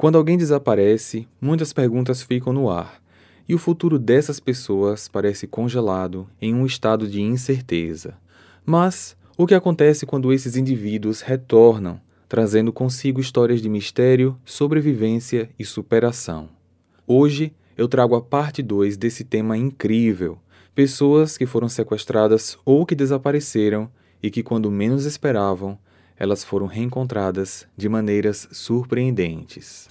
Quando alguém desaparece, muitas perguntas ficam no ar, e o futuro dessas pessoas parece congelado em um estado de incerteza. Mas o que acontece quando esses indivíduos retornam, trazendo consigo histórias de mistério, sobrevivência e superação? Hoje eu trago a parte 2 desse tema incrível. Pessoas que foram sequestradas ou que desapareceram e que, quando menos esperavam, elas foram reencontradas de maneiras surpreendentes.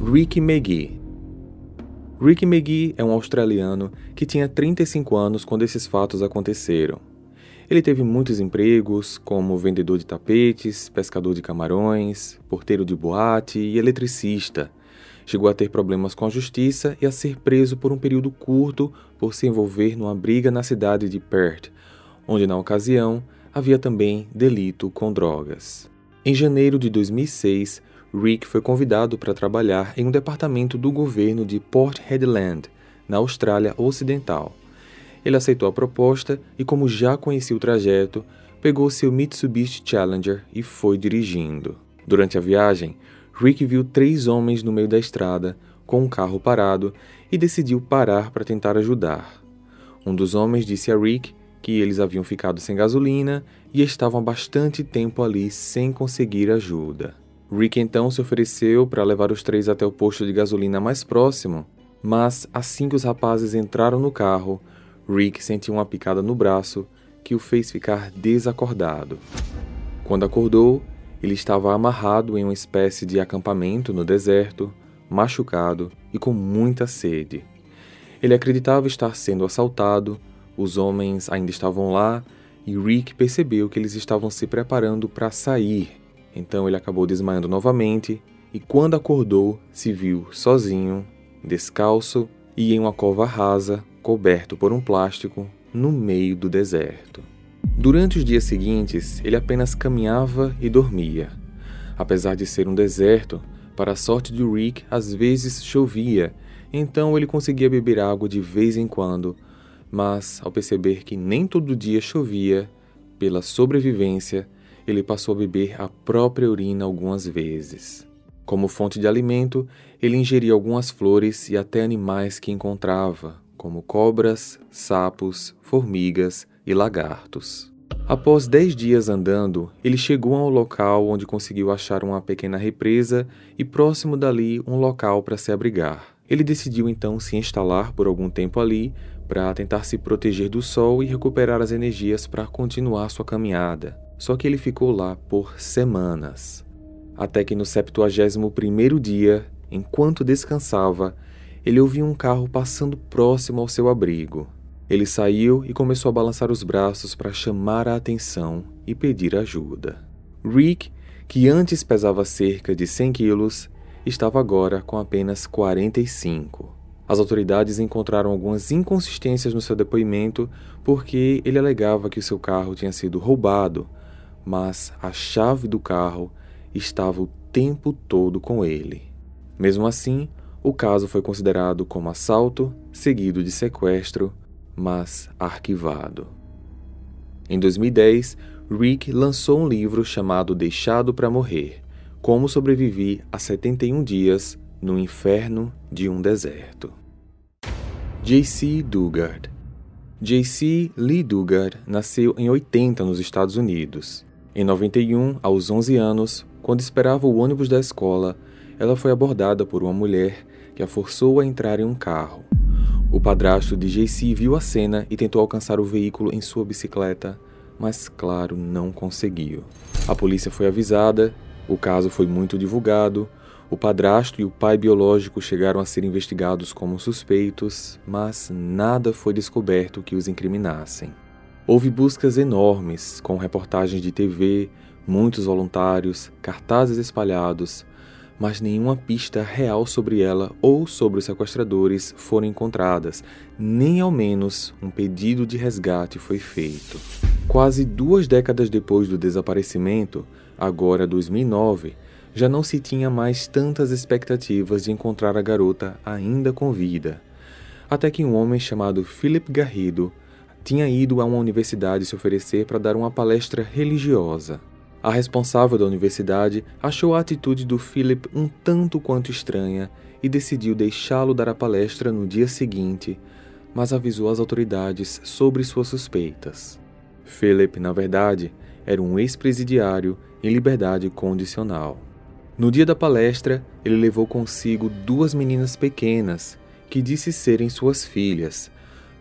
Ricky McGee Ricky McGee é um australiano que tinha 35 anos quando esses fatos aconteceram. Ele teve muitos empregos, como vendedor de tapetes, pescador de camarões, porteiro de boate e eletricista. Chegou a ter problemas com a justiça e a ser preso por um período curto por se envolver numa briga na cidade de Perth, onde na ocasião havia também delito com drogas. Em janeiro de 2006, Rick foi convidado para trabalhar em um departamento do governo de Port Hedland, na Austrália Ocidental. Ele aceitou a proposta e, como já conhecia o trajeto, pegou seu Mitsubishi Challenger e foi dirigindo. Durante a viagem, Rick viu três homens no meio da estrada, com um carro parado, e decidiu parar para tentar ajudar. Um dos homens disse a Rick que eles haviam ficado sem gasolina e estavam há bastante tempo ali sem conseguir ajuda. Rick então se ofereceu para levar os três até o posto de gasolina mais próximo, mas assim que os rapazes entraram no carro, Rick sentiu uma picada no braço que o fez ficar desacordado. Quando acordou, ele estava amarrado em uma espécie de acampamento no deserto, machucado e com muita sede. Ele acreditava estar sendo assaltado os homens ainda estavam lá e Rick percebeu que eles estavam se preparando para sair. Então ele acabou desmaiando novamente e, quando acordou, se viu sozinho, descalço e em uma cova rasa, coberto por um plástico, no meio do deserto. Durante os dias seguintes, ele apenas caminhava e dormia. Apesar de ser um deserto, para a sorte de Rick, às vezes chovia, então ele conseguia beber água de vez em quando mas ao perceber que nem todo dia chovia, pela sobrevivência, ele passou a beber a própria urina algumas vezes. Como fonte de alimento, ele ingeria algumas flores e até animais que encontrava, como cobras, sapos, formigas e lagartos. Após dez dias andando, ele chegou ao local onde conseguiu achar uma pequena represa e próximo dali um local para se abrigar. Ele decidiu então se instalar por algum tempo ali para tentar se proteger do sol e recuperar as energias para continuar sua caminhada. Só que ele ficou lá por semanas. Até que no 71º dia, enquanto descansava, ele ouviu um carro passando próximo ao seu abrigo. Ele saiu e começou a balançar os braços para chamar a atenção e pedir ajuda. Rick, que antes pesava cerca de 100 quilos, estava agora com apenas 45. As autoridades encontraram algumas inconsistências no seu depoimento porque ele alegava que o seu carro tinha sido roubado, mas a chave do carro estava o tempo todo com ele. Mesmo assim, o caso foi considerado como assalto, seguido de sequestro, mas arquivado. Em 2010, Rick lançou um livro chamado Deixado para Morrer: Como Sobrevivi a 71 Dias no inferno de um deserto. J.C. Dugard J.C. Lee Dugard nasceu em 80 nos Estados Unidos. Em 91, aos 11 anos, quando esperava o ônibus da escola, ela foi abordada por uma mulher que a forçou a entrar em um carro. O padrasto de J.C. viu a cena e tentou alcançar o veículo em sua bicicleta, mas, claro, não conseguiu. A polícia foi avisada, o caso foi muito divulgado, o padrasto e o pai biológico chegaram a ser investigados como suspeitos, mas nada foi descoberto que os incriminassem. Houve buscas enormes, com reportagens de TV, muitos voluntários, cartazes espalhados, mas nenhuma pista real sobre ela ou sobre os sequestradores foram encontradas, nem ao menos um pedido de resgate foi feito. Quase duas décadas depois do desaparecimento, agora 2009, já não se tinha mais tantas expectativas de encontrar a garota ainda com vida. Até que um homem chamado Philip Garrido tinha ido a uma universidade se oferecer para dar uma palestra religiosa. A responsável da universidade achou a atitude do Philip um tanto quanto estranha e decidiu deixá-lo dar a palestra no dia seguinte, mas avisou as autoridades sobre suas suspeitas. Philip, na verdade, era um ex-presidiário em liberdade condicional. No dia da palestra, ele levou consigo duas meninas pequenas, que disse serem suas filhas,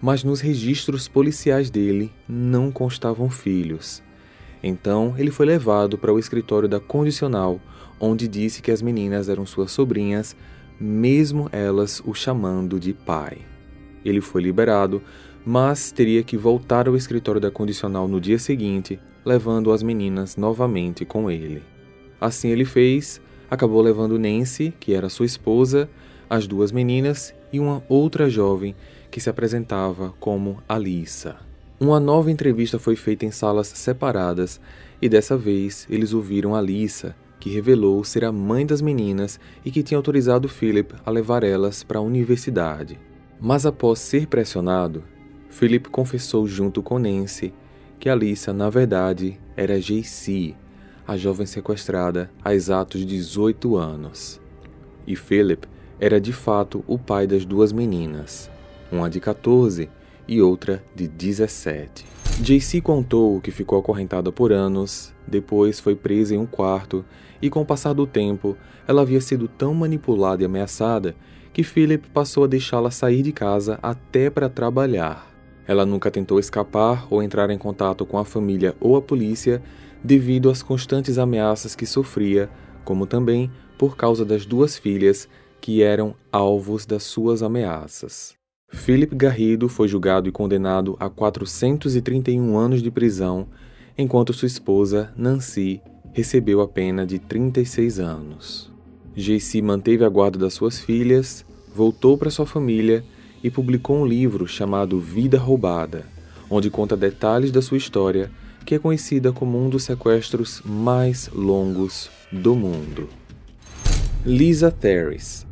mas nos registros policiais dele não constavam filhos. Então, ele foi levado para o escritório da condicional, onde disse que as meninas eram suas sobrinhas, mesmo elas o chamando de pai. Ele foi liberado, mas teria que voltar ao escritório da condicional no dia seguinte, levando as meninas novamente com ele. Assim ele fez, acabou levando Nancy, que era sua esposa, as duas meninas e uma outra jovem que se apresentava como Alissa. Uma nova entrevista foi feita em salas separadas e dessa vez eles ouviram Alissa, que revelou ser a mãe das meninas e que tinha autorizado Philip a levar elas para a universidade. Mas após ser pressionado, Philip confessou junto com Nancy que Alissa, na verdade, era JC, a jovem sequestrada há exatos 18 anos. E Philip era de fato o pai das duas meninas, uma de 14 e outra de 17. JC contou que ficou acorrentada por anos, depois foi presa em um quarto e, com o passar do tempo, ela havia sido tão manipulada e ameaçada que Philip passou a deixá-la sair de casa até para trabalhar. Ela nunca tentou escapar ou entrar em contato com a família ou a polícia devido às constantes ameaças que sofria, como também por causa das duas filhas que eram alvos das suas ameaças. Philip Garrido foi julgado e condenado a 431 anos de prisão, enquanto sua esposa, Nancy, recebeu a pena de 36 anos. JC manteve a guarda das suas filhas, voltou para sua família e publicou um livro chamado Vida Roubada, onde conta detalhes da sua história, que é conhecida como um dos sequestros mais longos do mundo. Lisa Terris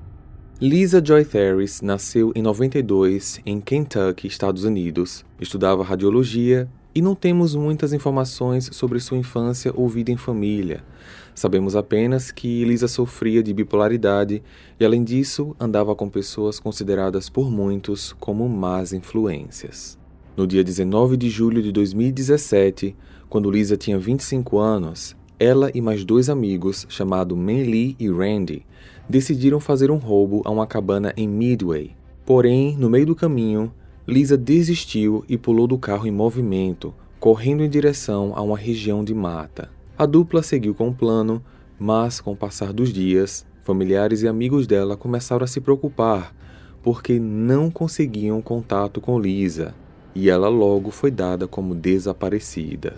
Lisa Joy Ferris nasceu em 92 em Kentucky, Estados Unidos. Estudava radiologia e não temos muitas informações sobre sua infância ou vida em família. Sabemos apenas que Lisa sofria de bipolaridade e, além disso, andava com pessoas consideradas por muitos como más influências. No dia 19 de julho de 2017, quando Lisa tinha 25 anos, ela e mais dois amigos, chamados Manly e Randy, decidiram fazer um roubo a uma cabana em Midway. Porém, no meio do caminho, Lisa desistiu e pulou do carro em movimento, correndo em direção a uma região de mata. A dupla seguiu com o plano, mas com o passar dos dias, familiares e amigos dela começaram a se preocupar porque não conseguiam contato com Lisa, e ela logo foi dada como desaparecida.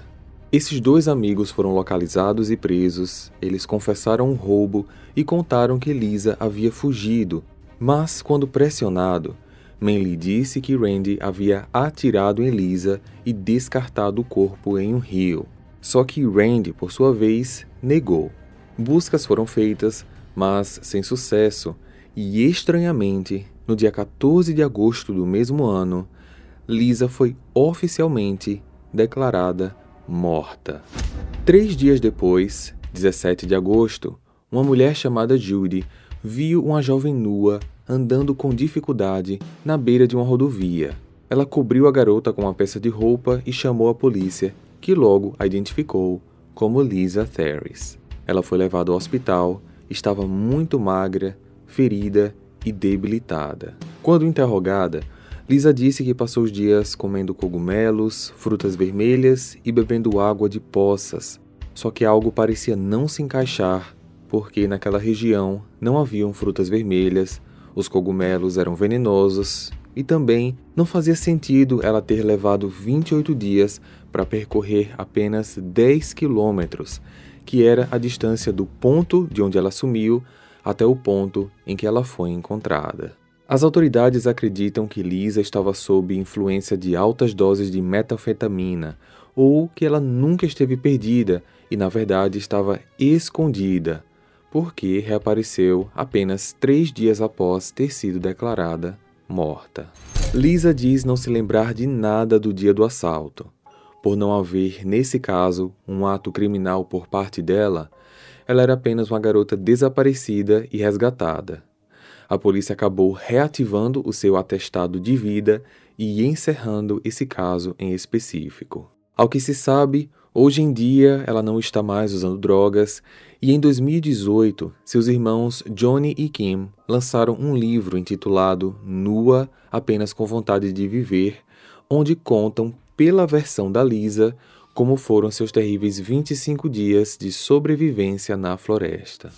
Esses dois amigos foram localizados e presos. Eles confessaram o roubo e contaram que Lisa havia fugido, mas quando pressionado, Manley disse que Randy havia atirado em Lisa e descartado o corpo em um rio. Só que Randy, por sua vez, negou. Buscas foram feitas, mas sem sucesso, e estranhamente, no dia 14 de agosto do mesmo ano, Lisa foi oficialmente declarada morta. Três dias depois, 17 de agosto, uma mulher chamada Judy viu uma jovem nua andando com dificuldade na beira de uma rodovia. Ela cobriu a garota com uma peça de roupa e chamou a polícia, que logo a identificou como Lisa Ferris. Ela foi levada ao hospital, estava muito magra, ferida e debilitada. Quando interrogada, Lisa disse que passou os dias comendo cogumelos, frutas vermelhas e bebendo água de poças, só que algo parecia não se encaixar, porque naquela região não haviam frutas vermelhas, os cogumelos eram venenosos e também não fazia sentido ela ter levado 28 dias para percorrer apenas 10 quilômetros, que era a distância do ponto de onde ela sumiu até o ponto em que ela foi encontrada. As autoridades acreditam que Lisa estava sob influência de altas doses de metanfetamina ou que ela nunca esteve perdida e, na verdade, estava escondida, porque reapareceu apenas três dias após ter sido declarada morta. Lisa diz não se lembrar de nada do dia do assalto. por não haver, nesse caso, um ato criminal por parte dela, ela era apenas uma garota desaparecida e resgatada. A polícia acabou reativando o seu atestado de vida e encerrando esse caso em específico. Ao que se sabe, hoje em dia ela não está mais usando drogas e em 2018 seus irmãos Johnny e Kim lançaram um livro intitulado Nua apenas com vontade de viver, onde contam pela versão da Lisa como foram seus terríveis 25 dias de sobrevivência na floresta.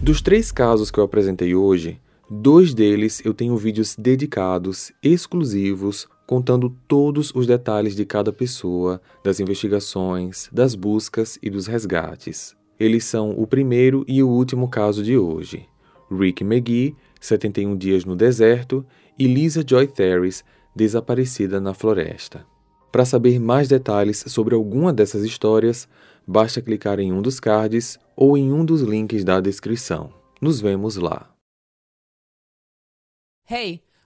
Dos três casos que eu apresentei hoje, dois deles eu tenho vídeos dedicados, exclusivos, contando todos os detalhes de cada pessoa, das investigações, das buscas e dos resgates. Eles são o primeiro e o último caso de hoje. Rick McGee, 71 dias no deserto, e Lisa Joy Terris, desaparecida na floresta. Para saber mais detalhes sobre alguma dessas histórias, basta clicar em um dos cards ou em um dos links da descrição. Nos vemos lá. Hey,